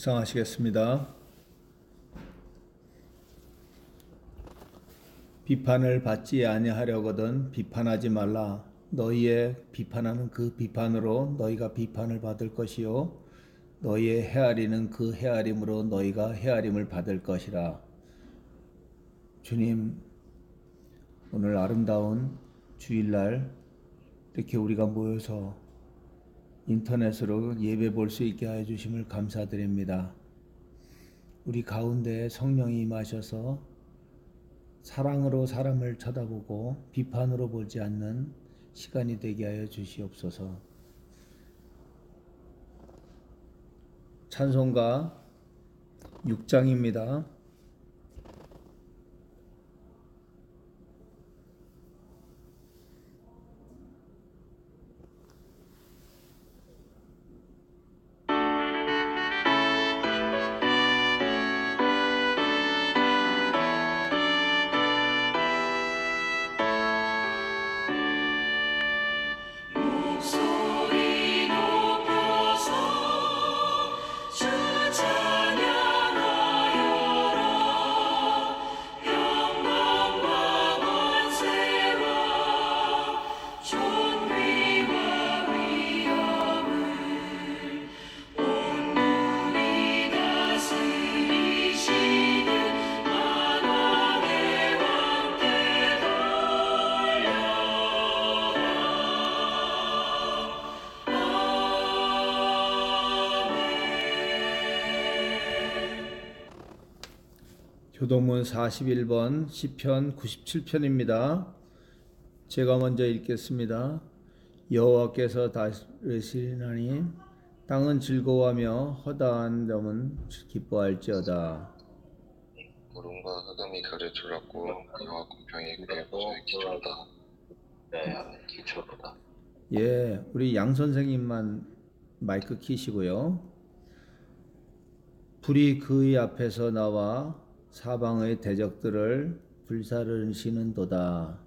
묵상하시겠습니다. 비판을 받지 아니하려거든 비판하지 말라. 너희의 비판하는 그 비판으로 너희가 비판을 받을 것이요 너희의 헤아리는 그 헤아림으로 너희가 헤아림을 받을 것이라. 주님, 오늘 아름다운 주일날 이렇게 우리가 모여서 인터넷으로 예배 볼 수 있게 하여 주심을 감사드립니다. 우리 가운데 성령이 임하셔서 사랑으로 사람을 쳐다보고 비판으로 보지 않는 시간이 되게 하여 주시옵소서. 찬송가 6장입니다. 교도문 41번 시편 97편입니다. 제가 먼저 읽겠습니다. 여호와께서 다스리시나니 땅은 즐거워하며 허다한 점은 기뻐할지어다. 구름과 흑암이 그를 둘렀고 여호와 공평이 그의 보좌의 기초로다. 네, 기초로다. 예, 우리 양 선생님만 마이크 키시고요. 불이 그의 앞에서 나와 사방의 대적들을 불사르시는도다.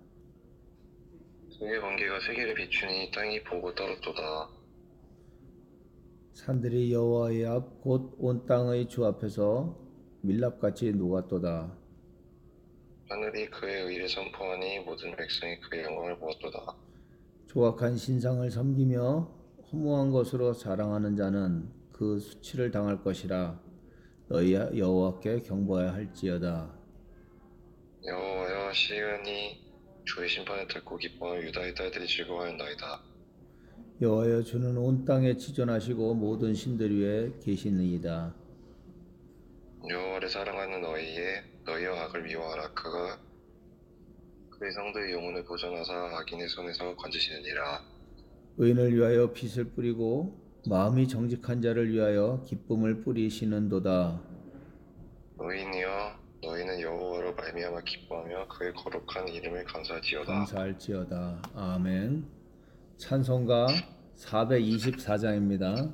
그의 번개가 세계를 비추니 땅이 보고 떨었도다. 산들이 여호와의 앞 곧 온 땅의 주 앞에서 밀랍같이 녹았도다. 하늘이 그의 의를 선포하니 모든 백성이 그의 영광을 보았도다. 조악한 신상을 섬기며 허무한 것으로 자랑하는 자는 그 수치를 당할 것이라 너희 여호와께 경보해야 할지어다. 여호와여 시은이 주의 심판을 듣고 기뻐하여 유다의 딸들이 즐거워하였나이다. 여호와여 주는 온 땅에 지존하시고 모든 신들 위에 계시느이다. 여호와를 사랑하는 너희의 너희와 악을 미워하라. 그가 그의 성도의 영혼을 보존하사 악인의 손에서 건지시느니라. 의인을 위하여 빛을 뿌리고 마음이 정직한 자를 위하여 기쁨을 뿌리시는도다. 너희니여 너희는 여호와로 말미암아 기뻐하며 그의 거룩한 이름을 감사지어다. 감사할지어다. 아멘. 찬송가 424장입니다.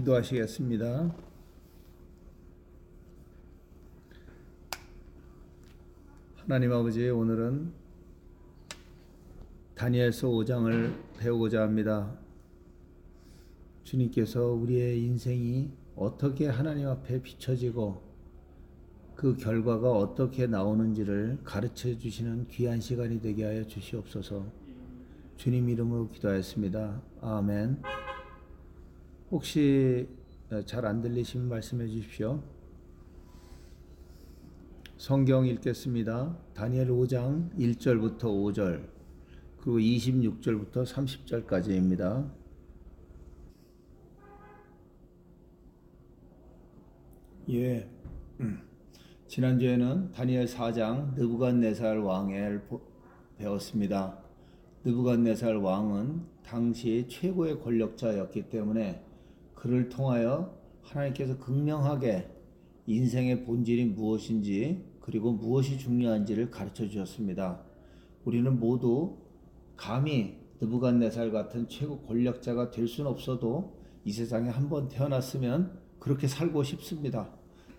기도하시겠습니다. 하나님 아버지 오늘은 다니엘서 5장을 배우고자 합니다. 주님께서 우리의 인생이 어떻게 하나님 앞에 비춰지고 그 결과가 어떻게 나오는지를 가르쳐 주시는 귀한 시간이 되게 하여 주시옵소서. 주님 이름으로 기도하였습니다. 아멘. 혹시 잘 안 들리시면 말씀해 주십시오. 성경 읽겠습니다. 다니엘 5장 1절부터 5절 그리고 26절부터 30절까지입니다. 예. 지난주에는 다니엘 4장 느부갓네살 왕을 보- 배웠습니다. 느부갓네살 왕은 당시 최고의 권력자였기 때문에 그를 통하여 하나님께서 극명하게 인생의 본질이 무엇인지 그리고 무엇이 중요한지를 가르쳐 주셨습니다. 우리는 모두 감히 느부갓네살 같은 최고 권력자가 될 수는 없어도 이 세상에 한번 태어났으면 그렇게 살고 싶습니다.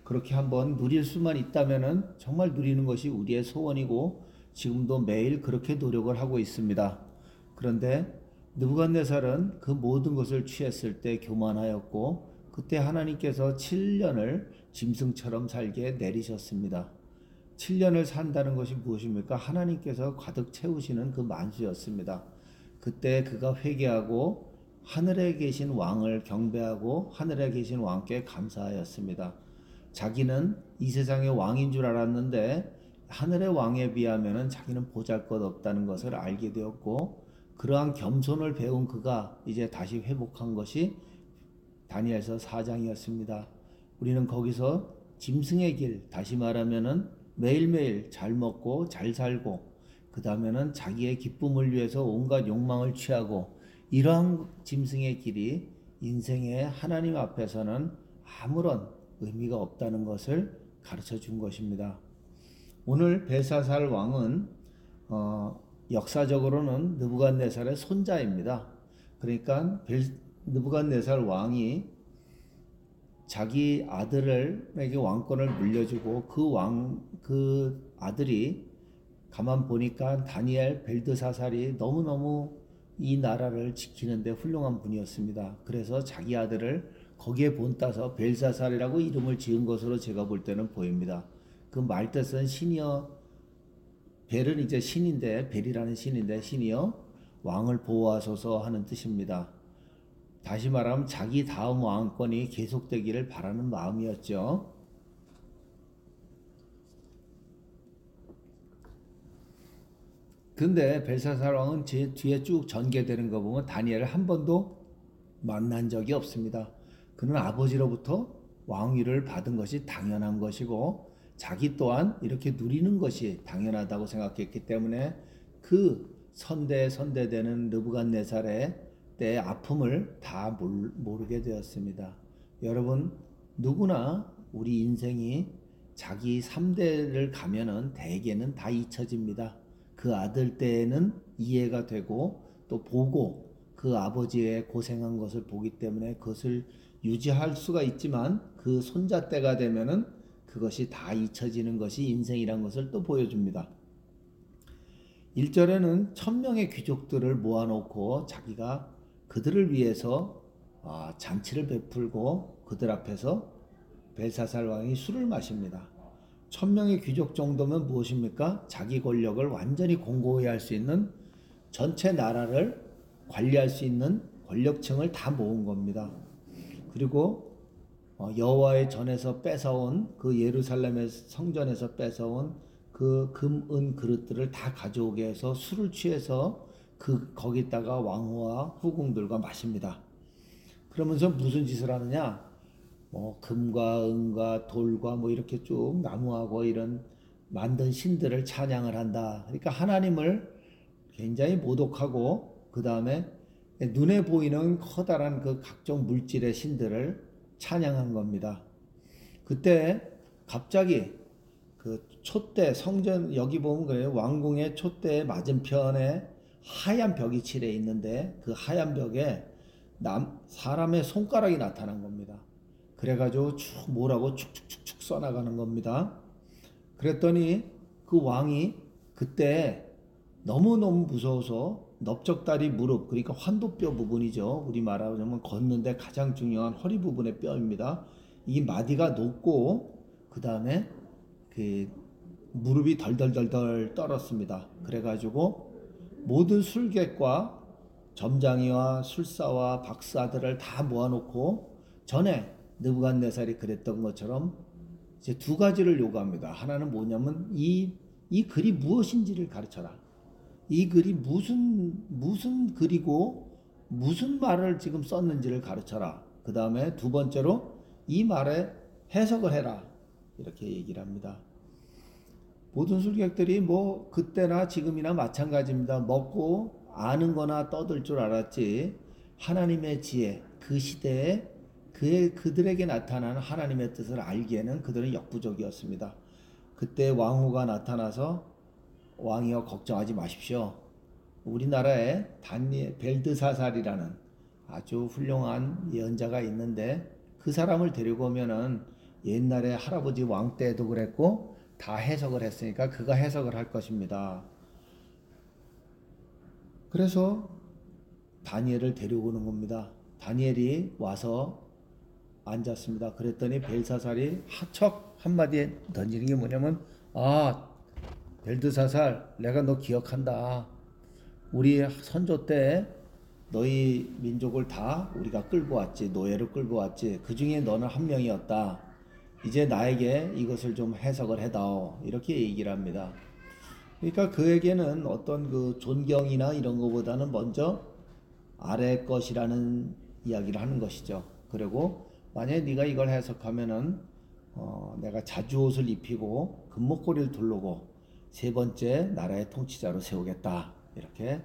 그렇게 한번 누릴 수만 있다면은 정말 누리는 것이 우리의 소원이고 지금도 매일 그렇게 노력을 하고 있습니다. 그런데 느부갓네살은 그 모든 것을 취했을 때 교만하였고 그때 하나님께서 7년을 짐승처럼 살게 내리셨습니다. 7년을 산다는 것이 무엇입니까? 하나님께서 가득 채우시는 그 만수였습니다. 그때 그가 회개하고 하늘에 계신 왕을 경배하고 하늘에 계신 왕께 감사하였습니다. 자기는 이 세상의 왕인 줄 알았는데 하늘의 왕에 비하면은 자기는 보잘 것 없다는 것을 알게 되었고 그러한 겸손을 배운 그가 이제 다시 회복한 것이 다니엘서 4장이었습니다. 우리는 거기서 짐승의 길, 다시 말하면은 매일매일 잘 먹고 잘 살고 그 다음에는 자기의 기쁨을 위해서 온갖 욕망을 취하고 이러한 짐승의 길이 인생의 하나님 앞에서는 아무런 의미가 없다는 것을 가르쳐 준 것입니다. 오늘 벨사살 왕은 어, 역사적으로는 느부갓네살의 손자입니다. 그러니까 벨, 느부갓네살 왕이 자기 아들을에게 왕권을 물려주고 그 왕 그 아들이 가만 보니까 다니엘 벨드사살이 너무너무 이 나라를 지키는데 훌륭한 분이었습니다. 그래서 자기 아들을 거기에 본따서 벨사살이라고 이름을 지은 것으로 제가 볼 때는 보입니다. 그 말뜻은 신이여 벨은 이제 신인데 벨이라는 신인데 신이여 왕을 보호하소서 하는 뜻입니다. 다시 말하면 자기 다음 왕권이 계속되기를 바라는 마음이었죠. 근데 벨사살 왕은 제 뒤에 쭉 전개되는 거 보면 다니엘을 한 번도 만난 적이 없습니다. 그는 아버지로부터 왕위를 받은 것이 당연한 것이고 자기 또한 이렇게 누리는 것이 당연하다고 생각했기 때문에 그 선대 선대되는 느부갓네살의 때의 아픔을 다 몰- 모르게 되었습니다. 여러분 누구나 우리 인생이 자기 3대를 가면은 대개는 다 잊혀집니다. 그 아들 때에는 이해가 되고 또 보고 그 아버지의 고생한 것을 보기 때문에 그것을 유지할 수가 있지만 그 손자 때가 되면은 그것이 다 잊혀지는 것이 인생이란 것을 또 보여줍니다. 1절에는 천명의 귀족들을 모아놓고 자기가 그들을 위해서 아, 잔치를 베풀고 그들 앞에서 벨사살 왕이 술을 마십니다. 천명의 귀족 정도면 무엇입니까? 자기 권력을 완전히 공고히 할 수 있는 전체 나라를 관리할 수 있는 권력층을 다 모은 겁니다. 그리고 어, 여호와의 전에서 뺏어온 그 예루살렘의 성전에서 뺏어온 그 금, 은 그릇들을 다 가져오게 해서 술을 취해서 그 거기다가 왕후와 후궁들과 마십니다. 그러면서 무슨 짓을 하느냐? 뭐 금과 은과 돌과 뭐 이렇게 쭉 나무하고 이런 만든 신들을 찬양을 한다. 그러니까 하나님을 굉장히 모독하고 그 다음에 눈에 보이는 커다란 그 각종 물질의 신들을 찬양한 겁니다. 그때 갑자기 그 촛대 성전 여기 보면 그래요 왕궁의 촛대 맞은편에 하얀 벽이 칠해 있는데 그 하얀 벽에 남 사람의 손가락이 나타난 겁니다. 그래가지고 쭉 뭐라고 축축축축 써나가는 겁니다. 그랬더니 그 왕이 그때 너무너무 무서워서 넓적다리 무릎 그러니까 환도뼈 부분이죠. 우리 말하자면 걷는데 가장 중요한 허리 부분의 뼈입니다. 이 마디가 높고 그 다음에 그 무릎이 덜덜덜덜 떨었습니다. 그래가지고 모든 술객과 점장이와 술사와 박사들을 다 모아놓고 전에 느부갓네살이 그랬던 것처럼 이제 두 가지를 요구합니다. 하나는 뭐냐면 이, 이 글이 무엇인지를 가르쳐라. 이 글이 무슨 무슨 글이고 무슨 말을 지금 썼는지를 가르쳐라. 그 다음에 두 번째로 이 말에 해석을 해라. 이렇게 얘기를 합니다. 모든 술객들이 뭐 그때나 지금이나 마찬가지입니다. 먹고 아는 거나 떠들 줄 알았지. 하나님의 지혜, 그 시대에 그의 그들에게 나타나는 하나님의 뜻을 알기에는 그들은 역부족이었습니다. 그때 왕후가 나타나서 왕이여 걱정하지 마십시오. 우리나라에 단니 벨드사살이라는 아주 훌륭한 예언자가 있는데 그 사람을 데리고 오면은 옛날에 할아버지 왕 때도 그랬고 다 해석을 했으니까 그가 해석을 할 것입니다. 그래서 다니엘을 데려오는 겁니다. 다니엘이 와서 앉았습니다. 그랬더니 벨사살이 하척 한마디에 던지는 게 뭐냐면 아 벨드사살 내가 너 기억한다. 우리 선조 때 너희 민족을 다 우리가 끌고 왔지 노예로 끌고 왔지 그 중에 너는 한 명이었다. 이제 나에게 이것을 좀 해석을 해다오 이렇게 얘기를 합니다. 그러니까 그에게는 어떤 그 존경이나 이런 것보다는 먼저 아래 것이라는 이야기를 하는 것이죠. 그리고 만약에 네가 이걸 해석하면은 어, 내가 자주 옷을 입히고 금목걸이를 두르고 세 번째 나라의 통치자로 세우겠다 이렇게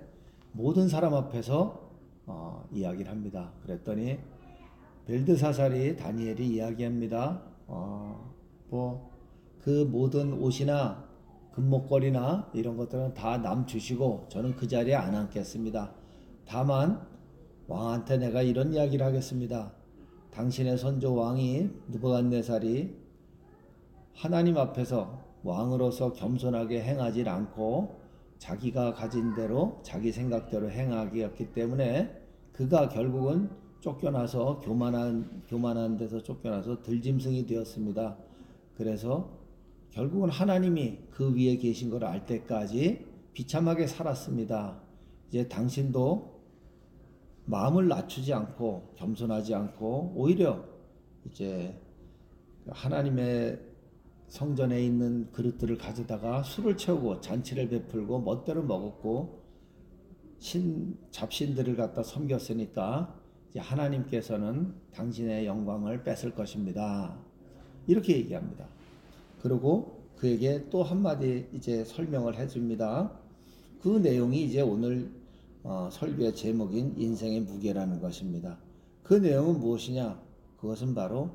모든 사람 앞에서 어, 이야기를 합니다. 그랬더니 벨드사살이 다니엘이 이야기합니다. 어, 뭐그 모든 옷이나 금목걸이나 이런 것들은 다 남 주시고 저는 그 자리에 안 앉겠습니다. 다만 왕한테 내가 이런 이야기를 하겠습니다. 당신의 선조 왕이 느부갓네살이 하나님 앞에서 왕으로서 겸손하게 행하지 않고 자기가 가진 대로 자기 생각대로 행하기였기 때문에 그가 결국은 쫓겨나서 교만한 교만한 데서 쫓겨나서 들짐승이 되었습니다. 그래서 결국은 하나님이 그 위에 계신 걸 알 때까지 비참하게 살았습니다. 이제 당신도 마음을 낮추지 않고 겸손하지 않고 오히려 이제 하나님의 성전에 있는 그릇들을 가져다가 술을 채우고 잔치를 베풀고 멋대로 먹었고 신 잡신들을 갖다 섬겼으니까 이제 하나님께서는 당신의 영광을 뺏을 것입니다. 이렇게 얘기합니다. 그리고 그에게 또 한마디 이제 설명을 해줍니다. 그 내용이 이제 오늘 어, 설교의 제목인 인생의 무게라는 것입니다. 그 내용은 무엇이냐? 그것은 바로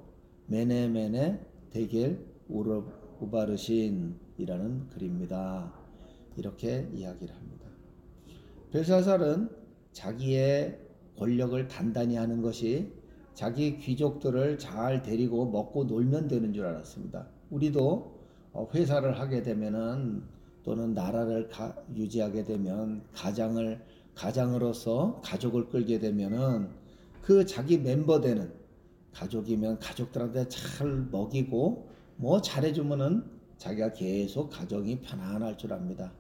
메네메네 데겔 우르- 우바르신이라는 글입니다. 이렇게 이야기를 합니다. 벨사살은 자기의 권력을 단단히 하는 것이 자기 귀족들을 잘 데리고 먹고 놀면 되는 줄 알았습니다. 우리도 어, 회사를 하게 되면은 또는 나라를 가- 유지하게 되면 가장을 가장으로서 가족을 끌게 되면은 그 자기 멤버 되는 가족이면 가족들한테 잘 먹이고 뭐 잘해주면은 자기가 계속 가정이 편안할 줄 압니다.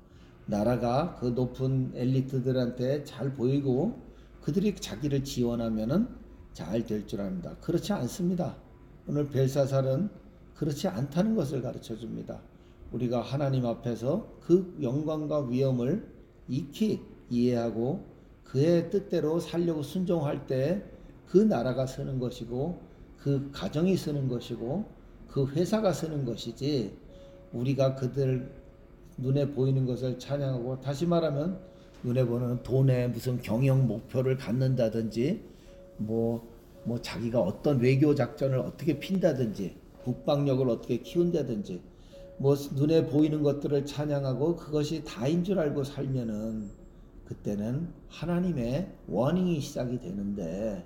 나라가 그 높은 엘리트들한테 잘 보이고 그들이 자기를 지원하면은 잘 될 줄 압니다. 그렇지 않습니다. 오늘 벨사살은 그렇지 않다는 것을 가르쳐 줍니다. 우리가 하나님 앞에서 그 영광과 위엄을 익히 이해하고 그의 뜻대로 살려고 순종할 때 그 나라가 서는 것이고 그 가정이 서는 것이고 그 회사가 서는 것이지 우리가 그들 눈에 보이는 것을 찬양하고 다시 말하면 눈에 보는 돈에 무슨 경영 목표를 갖는다든지 뭐, 뭐 자기가 어떤 외교 작전을 어떻게 핀다든지 국방력을 어떻게 키운다든지 뭐 눈에 보이는 것들을 찬양하고 그것이 다인 줄 알고 살면은 그때는 하나님의 워닝이 시작이 되는데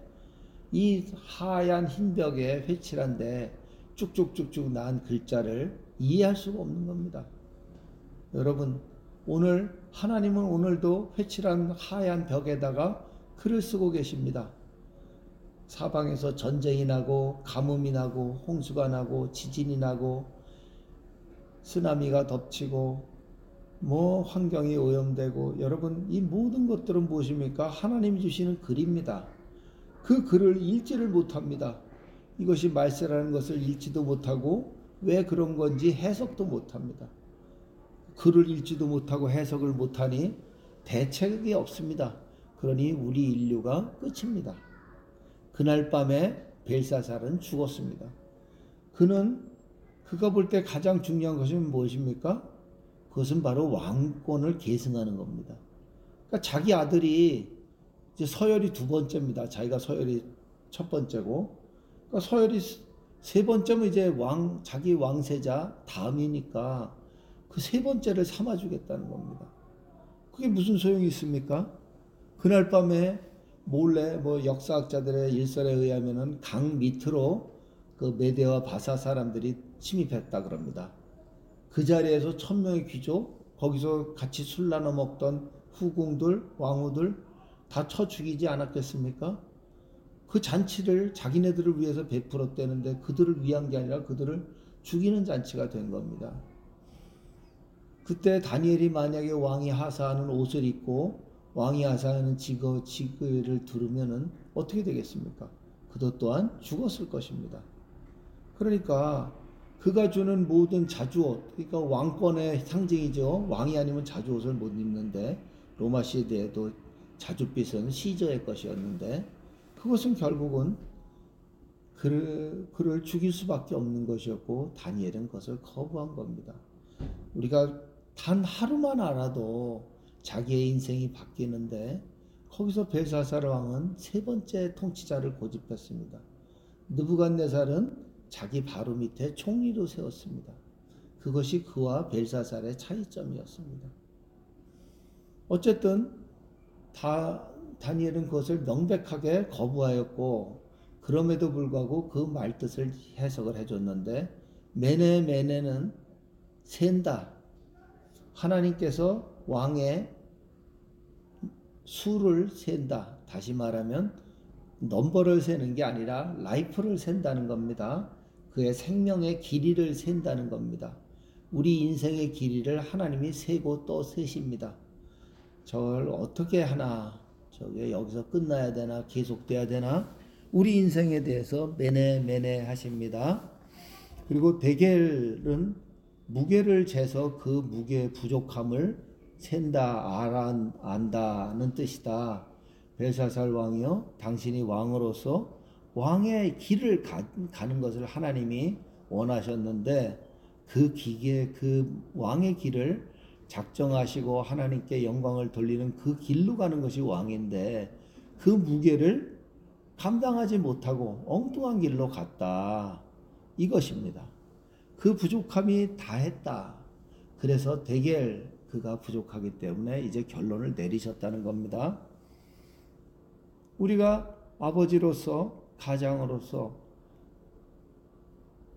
이 하얀 흰 벽에 회칠한데 쭉쭉쭉쭉 난 글자를 이해할 수가 없는 겁니다. 여러분, 오늘 하나님은 오늘도 회칠한 하얀 벽에다가 글을 쓰고 계십니다. 사방에서 전쟁이 나고 가뭄이 나고 홍수가 나고 지진이 나고 쓰나미가 덮치고 뭐 환경이 오염되고 여러분 이 모든 것들은 무엇입니까? 하나님이 주시는 글입니다. 그 글을 읽지를 못합니다. 이것이 말세라는 것을 읽지도 못하고 왜 그런 건지 해석도 못합니다. 글을 읽지도 못하고 해석을 못하니 대책이 없습니다. 그러니 우리 인류가 끝입니다. 그날 밤에 벨사살은 죽었습니다. 그는 그가 볼 때 가장 중요한 것이 무엇입니까? 그것은 바로 왕권을 계승하는 겁니다. 그러니까 자기 아들이 이제 서열이 두 번째입니다. 자기가 서열이 첫 번째고, 그러니까 서열이 세 번째면 이제 왕 자기 왕세자 다음이니까 그 세 번째를 삼아주겠다는 겁니다. 그게 무슨 소용이 있습니까? 그날 밤에 몰래 뭐 역사학자들의 일설에 의하면은 강 밑으로 그 메데와 바사 사람들이 침입했다 그럽니다. 그 자리에서 천 명의 귀족 거기서 같이 술 나눠 먹던 후궁들 왕후들 다쳐 죽이지 않았겠습니까? 그 잔치를 자기네들을 위해서 베풀었다는데 그들을 위한 게 아니라 그들을 죽이는 잔치가 된 겁니다. 그때 다니엘이 만약에 왕이 하사하는 옷을 입고 왕이 하사하는 지거 지거를 들으면은 어떻게 되겠습니까? 그도 또한 죽었을 것입니다. 그러니까 그가 주는 모든 자주옷, 그러니까 왕권의 상징이죠. 왕이 아니면 자주옷을 못 입는데 로마 시대에도 자주빛은 시저의 것이었는데 그것은 결국은 그를, 그를 죽일 수밖에 없는 것이었고 다니엘은 그것을 거부한 겁니다. 우리가 단 하루만 알아도 자기의 인생이 바뀌는데 거기서 벨사살 왕은 세 번째 통치자를 고집했습니다. 느부갓네살은 자기 바로 밑에 총리로 세웠습니다. 그것이 그와 벨사살의 차이점이었습니다. 어쨌든 다 다니엘은 그것을 명백하게 거부하였고 그럼에도 불구하고 그 말뜻을 해석을 해줬는데 메네 메네는 센다. 하나님께서 왕의 수를 센다. 다시 말하면 넘버를 세는 게 아니라 라이프를 센다는 겁니다. 그의 생명의 길이를 센다는 겁니다. 우리 인생의 길이를 하나님이 세고 또 세십니다. 저걸 어떻게 하나, 저게 여기서 끝나야 되나, 계속돼야 되나, 우리 인생에 대해서 매네 매네 하십니다. 그리고 대겔은 무게를 재서 그 무게의 부족함을 센다, 알아, 안다는 뜻이다. 벨사살 왕이요, 당신이 왕으로서 왕의 길을 가, 가는 것을 하나님이 원하셨는데 그 기계, 그 왕의 길을 작정하시고 하나님께 영광을 돌리는 그 길로 가는 것이 왕인데 그 무게를 감당하지 못하고 엉뚱한 길로 갔다. 이것입니다. 그 부족함이 다 했다. 그래서 대결 그가 부족하기 때문에 이제 결론을 내리셨다는 겁니다. 우리가 아버지로서 가장으로서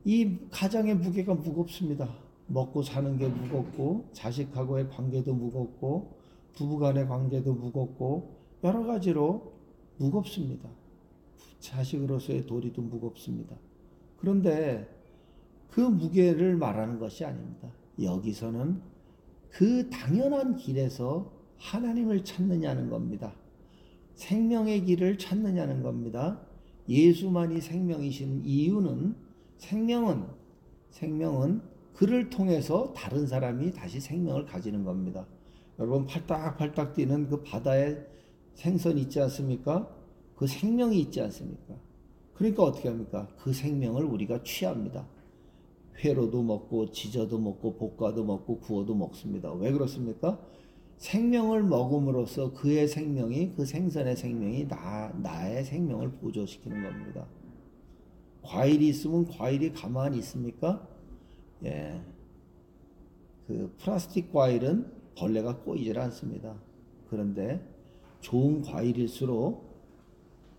이 가장의 무게가 무겁습니다. 먹고 사는 게 무겁고 자식하고의 관계도 무겁고 부부간의 관계도 무겁고 여러 가지로 무겁습니다. 자식으로서의 도리도 무겁습니다. 그런데 그 무게를 말하는 것이 아닙니다. 여기서는 그 당연한 길에서 하나님을 찾느냐는 겁니다. 생명의 길을 찾느냐는 겁니다. 예수만이 생명이신 이유는 생명은 생명은 그를 통해서 다른 사람이 다시 생명을 가지는 겁니다. 여러분 팔딱팔딱 뛰는 그 바다에 생선 있지 않습니까? 그 생명이 있지 않습니까? 그러니까 어떻게 합니까? 그 생명을 우리가 취합니다. 회로도 먹고 지저도 먹고 볶아도 먹고 구워도 먹습니다. 왜 그렇습니까? 생명을 먹음으로써 그의 생명이 그 생선의 생명이 나 나의 생명을 보조시키는 겁니다. 과일이 있으면 과일이 가만히 있습니까? 예. 그 플라스틱 과일은 벌레가 꼬이질 않습니다. 그런데 좋은 과일일수록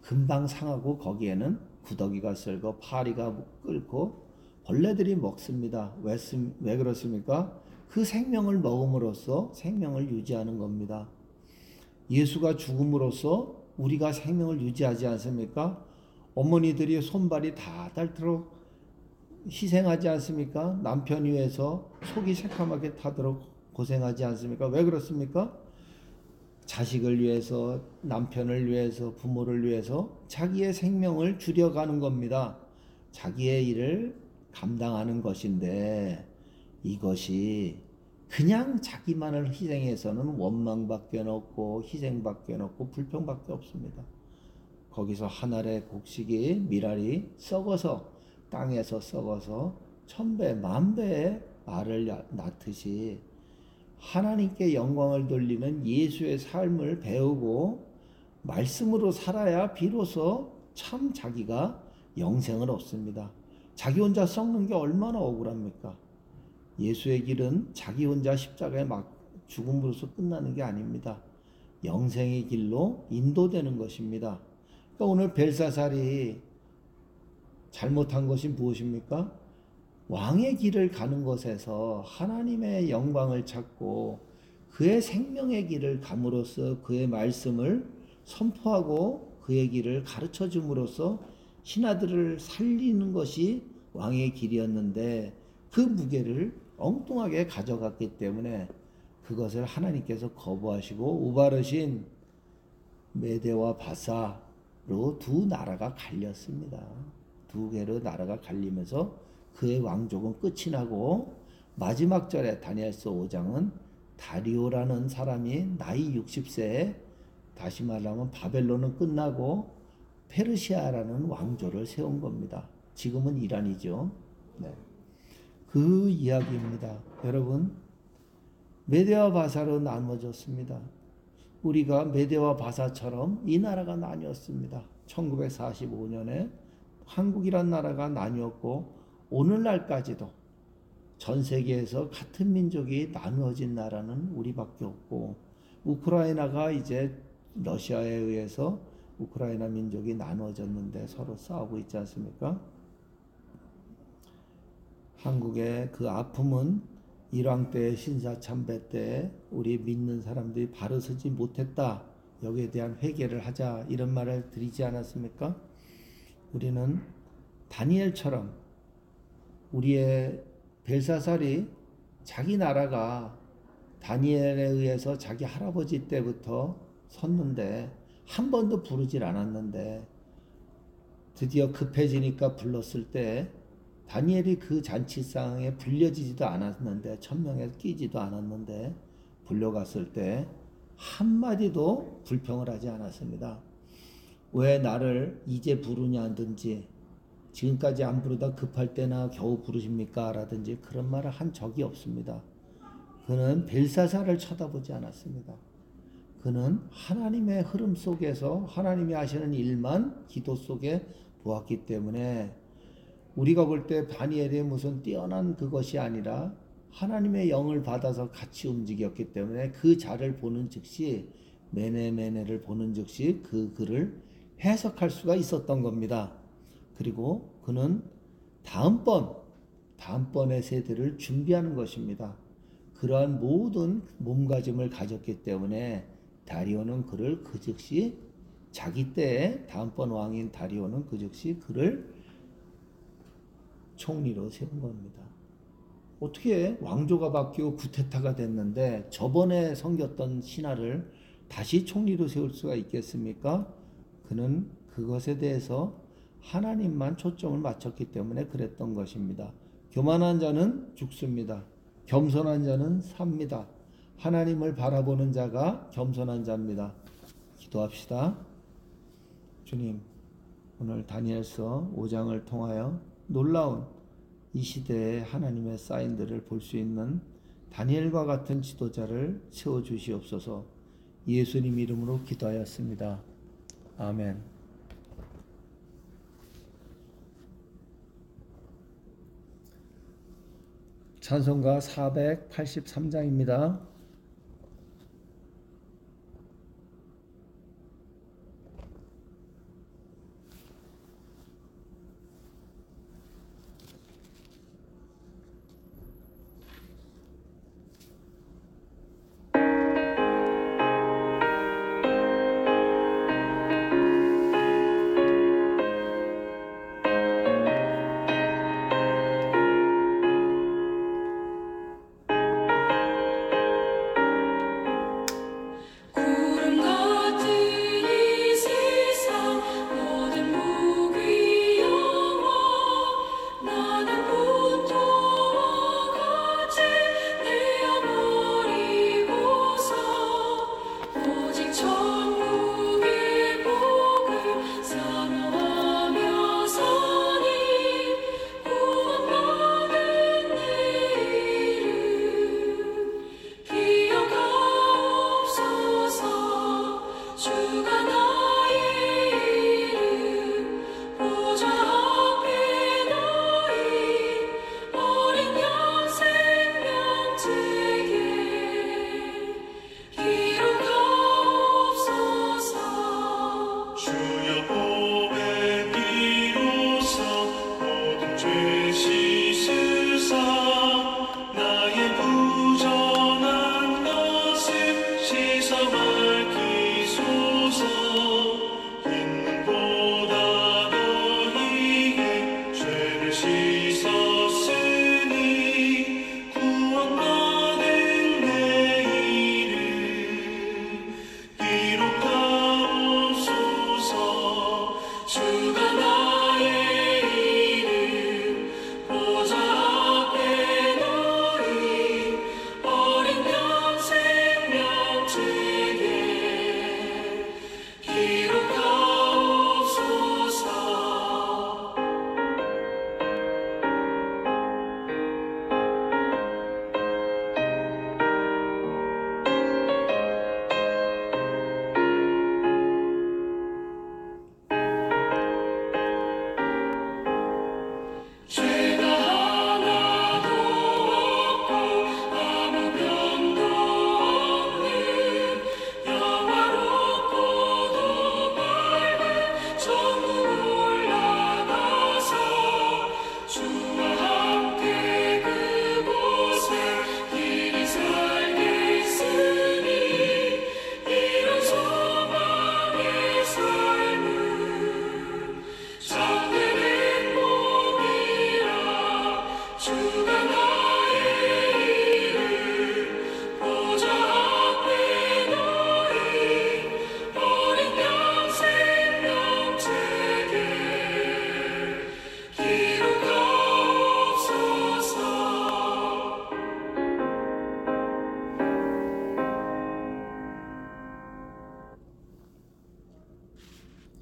금방 상하고 거기에는 구더기가 쓸고 파리가 끓고 벌레들이 먹습니다. 왜, 씀- 왜 그렇습니까? 그 생명을 먹음으로써 생명을 유지하는 겁니다. 예수가 죽음으로써 우리가 생명을 유지하지 않습니까? 어머니들이 손발이 다 닳도록 희생하지 않습니까? 남편 위해서 속이 새카맣게 타도록 고생하지 않습니까? 왜 그렇습니까? 자식을 위해서, 남편을 위해서, 부모를 위해서 자기의 생명을 줄여가는 겁니다. 자기의 일을 감당하는 것인데 이것이 그냥 자기만을 희생해서는 원망밖에 없고 희생밖에 없고 불평밖에 없습니다. 거기서 한 알의 곡식이 미랄이 썩어서 땅에서 썩어서 천배 만배의 야- 낳듯이 하나님께 영광을 돌리는 예수의 삶을 배우고 말씀으로 살아야 비로소 참 자기가 영생을 얻습니다. 자기 혼자 썩는 게 얼마나 억울합니까? 예수의 길은 자기 혼자 십자가에 막 죽음으로써 끝나는 게 아닙니다. 영생의 길로 인도되는 것입니다. 그러니까 오늘 벨사살이 잘못한 것이 무엇입니까? 왕의 길을 가는 것에서 하나님의 영광을 찾고 그의 생명의 길을 감으로써 그의 말씀을 선포하고 그의 길을 가르쳐 줌으로써 신하들을 살리는 것이 왕의 길이었는데 그 무게를 엉뚱하게 가져갔기 때문에 그것을 하나님께서 거부하시고 우바르신 메대와 바사로 두 나라가 갈렸습니다. 두 개로 나라가 갈리면서 그의 왕족은 끝이 나고 마지막 절에 다니엘서 5장은 다리오라는 사람이 나이 60세에 다시 말하면 바벨론은 끝나고 페르시아라는 왕조를 세운 겁니다. 지금은 이란이죠. 네. 그 이야기입니다. 여러분, 메대와 바사로 나눠졌습니다. 우리가 메대와 바사처럼 이 나라가 나뉘었습니다. 1945년에 한국이란 나라가 나뉘었고 오늘날까지도 전 세계에서 같은 민족이 나누어진 나라는 우리밖에 없고 우크라이나가 이제 러시아에 의해서 우크라이나 민족이 나누어졌는데 서로 싸우고 있지 않습니까? 한국의 그 아픔은 일왕 때 신사 참배 때 우리 믿는 사람들이 바로 서지 못했다. 여기에 대한 회개를 하자 이런 말을 드리지 않았습니까? 우리는 다니엘처럼 우리의 벨사살이 자기 나라가 다니엘에 의해서 자기 할아버지 때부터 섰는데 한 번도 부르질 않았는데 드디어 급해지니까 불렀을 때 다니엘이 그 잔치상에 불려지지도 않았는데 천명에 끼지도 않았는데 불려갔을 때 한마디도 불평을 하지 않았습니다. 왜 나를 이제 부르냐든지 지금까지 안 부르다 급할 때나 겨우 부르십니까? 라든지 그런 말을 한 적이 없습니다. 그는 벨사사를 쳐다보지 않았습니다. 그는 하나님의 흐름 속에서 하나님이 하시는 일만 기도 속에 보았기 때문에 우리가 볼 때 다니엘의 무슨 뛰어난 그것이 아니라 하나님의 영을 받아서 같이 움직였기 때문에 그 자를 보는 즉시 메네메네를 보는 즉시 그 글을 해석할 수가 있었던 겁니다. 그리고 그는 다음번 다음번의 세대를 준비하는 것입니다. 그러한 모든 몸가짐을 가졌기 때문에 다리오는 그를 그 즉시 자기 때에 다음번 왕인 다리오는 그 즉시 그를 총리로 세운 겁니다. 어떻게 왕조가 바뀌고 구테타가 됐는데 저번에 섬겼던 신하를 다시 총리로 세울 수가 있겠습니까? 그는 그것에 대해서 하나님만 초점을 맞췄기 때문에 그랬던 것입니다. 교만한 자는 죽습니다. 겸손한 자는 삽니다. 하나님을 바라보는 자가 겸손한 자입니다. 기도합시다. 주님, 오늘 다니엘서 5장을 통하여 놀라운 이 시대의 하나님의 사인들을 볼 수 있는 다니엘과 같은 지도자를 세워 주시옵소서. 예수님 이름으로 기도하였습니다. 아멘. 찬송가 483장입니다.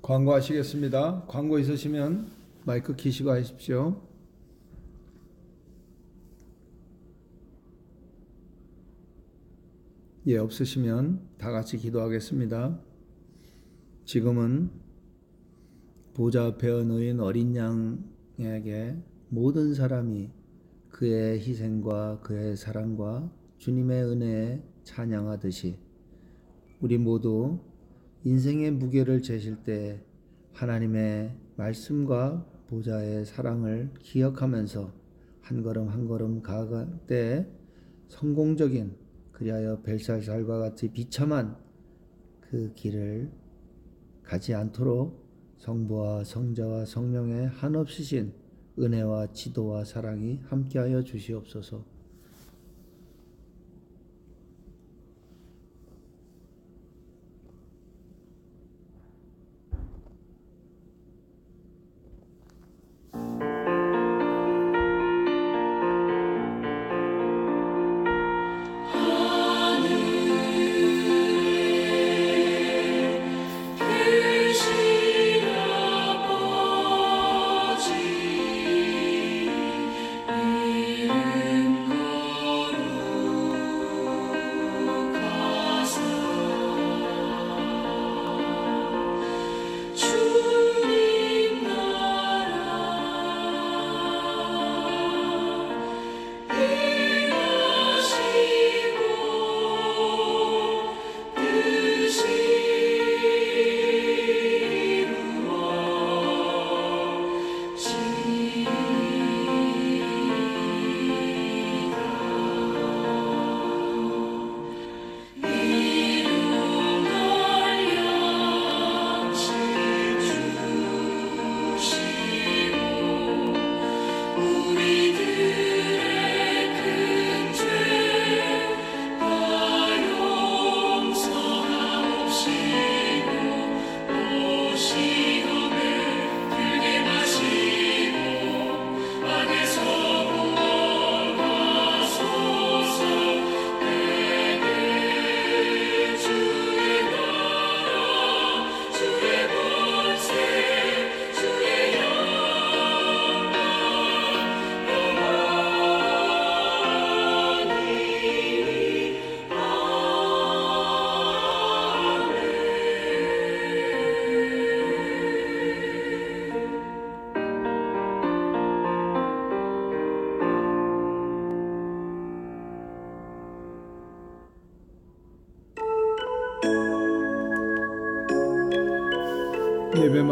광고하시겠습니다. 광고 있으시면 마이크 키시고 하십시오. 예, 없으시면 다 같이 기도하겠습니다. 지금은 보좌 앞에 놓인 어린 양에게 모든 사람이 그의 희생과 그의 사랑과 주님의 은혜에 찬양하듯이 우리 모두 인생의 무게를 재실 때 하나님의 말씀과 보좌의 사랑을 기억하면서 한 걸음 한 걸음 가갈 때 성공적인 그리하여 벨살살과 같이 비참한 그 길을 가지 않도록 성부와 성자와 성령의 한없으신 은혜와 지도와 사랑이 함께하여 주시옵소서.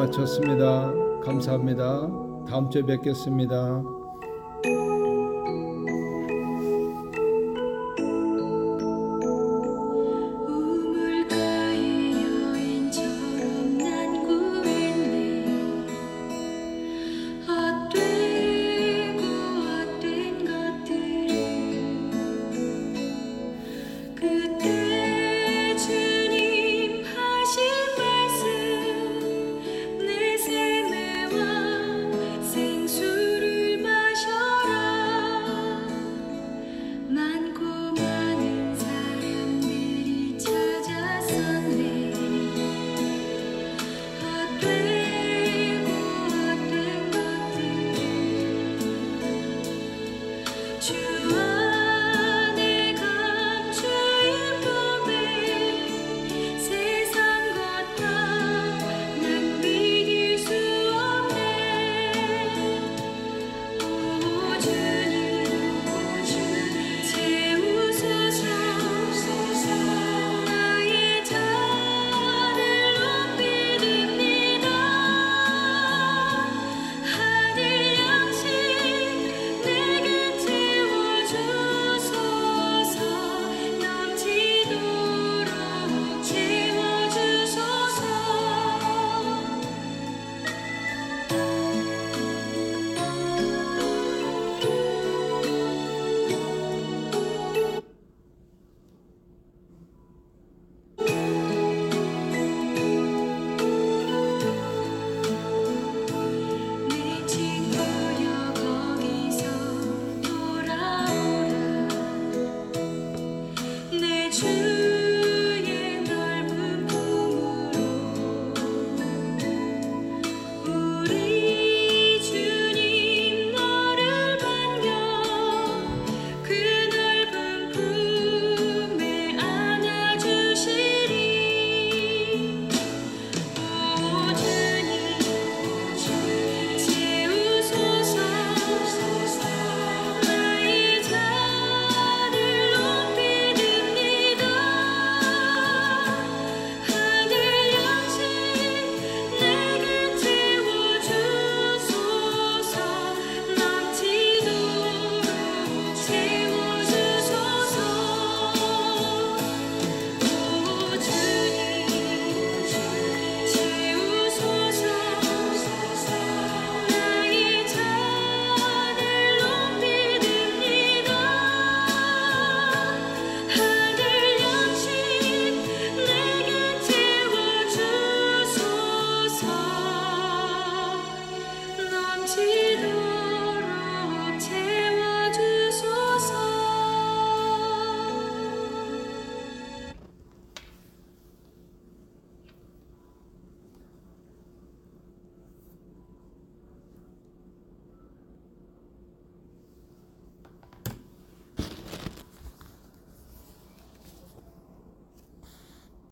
마쳤습니다. 감사합니다. 다음 주에 뵙겠습니다.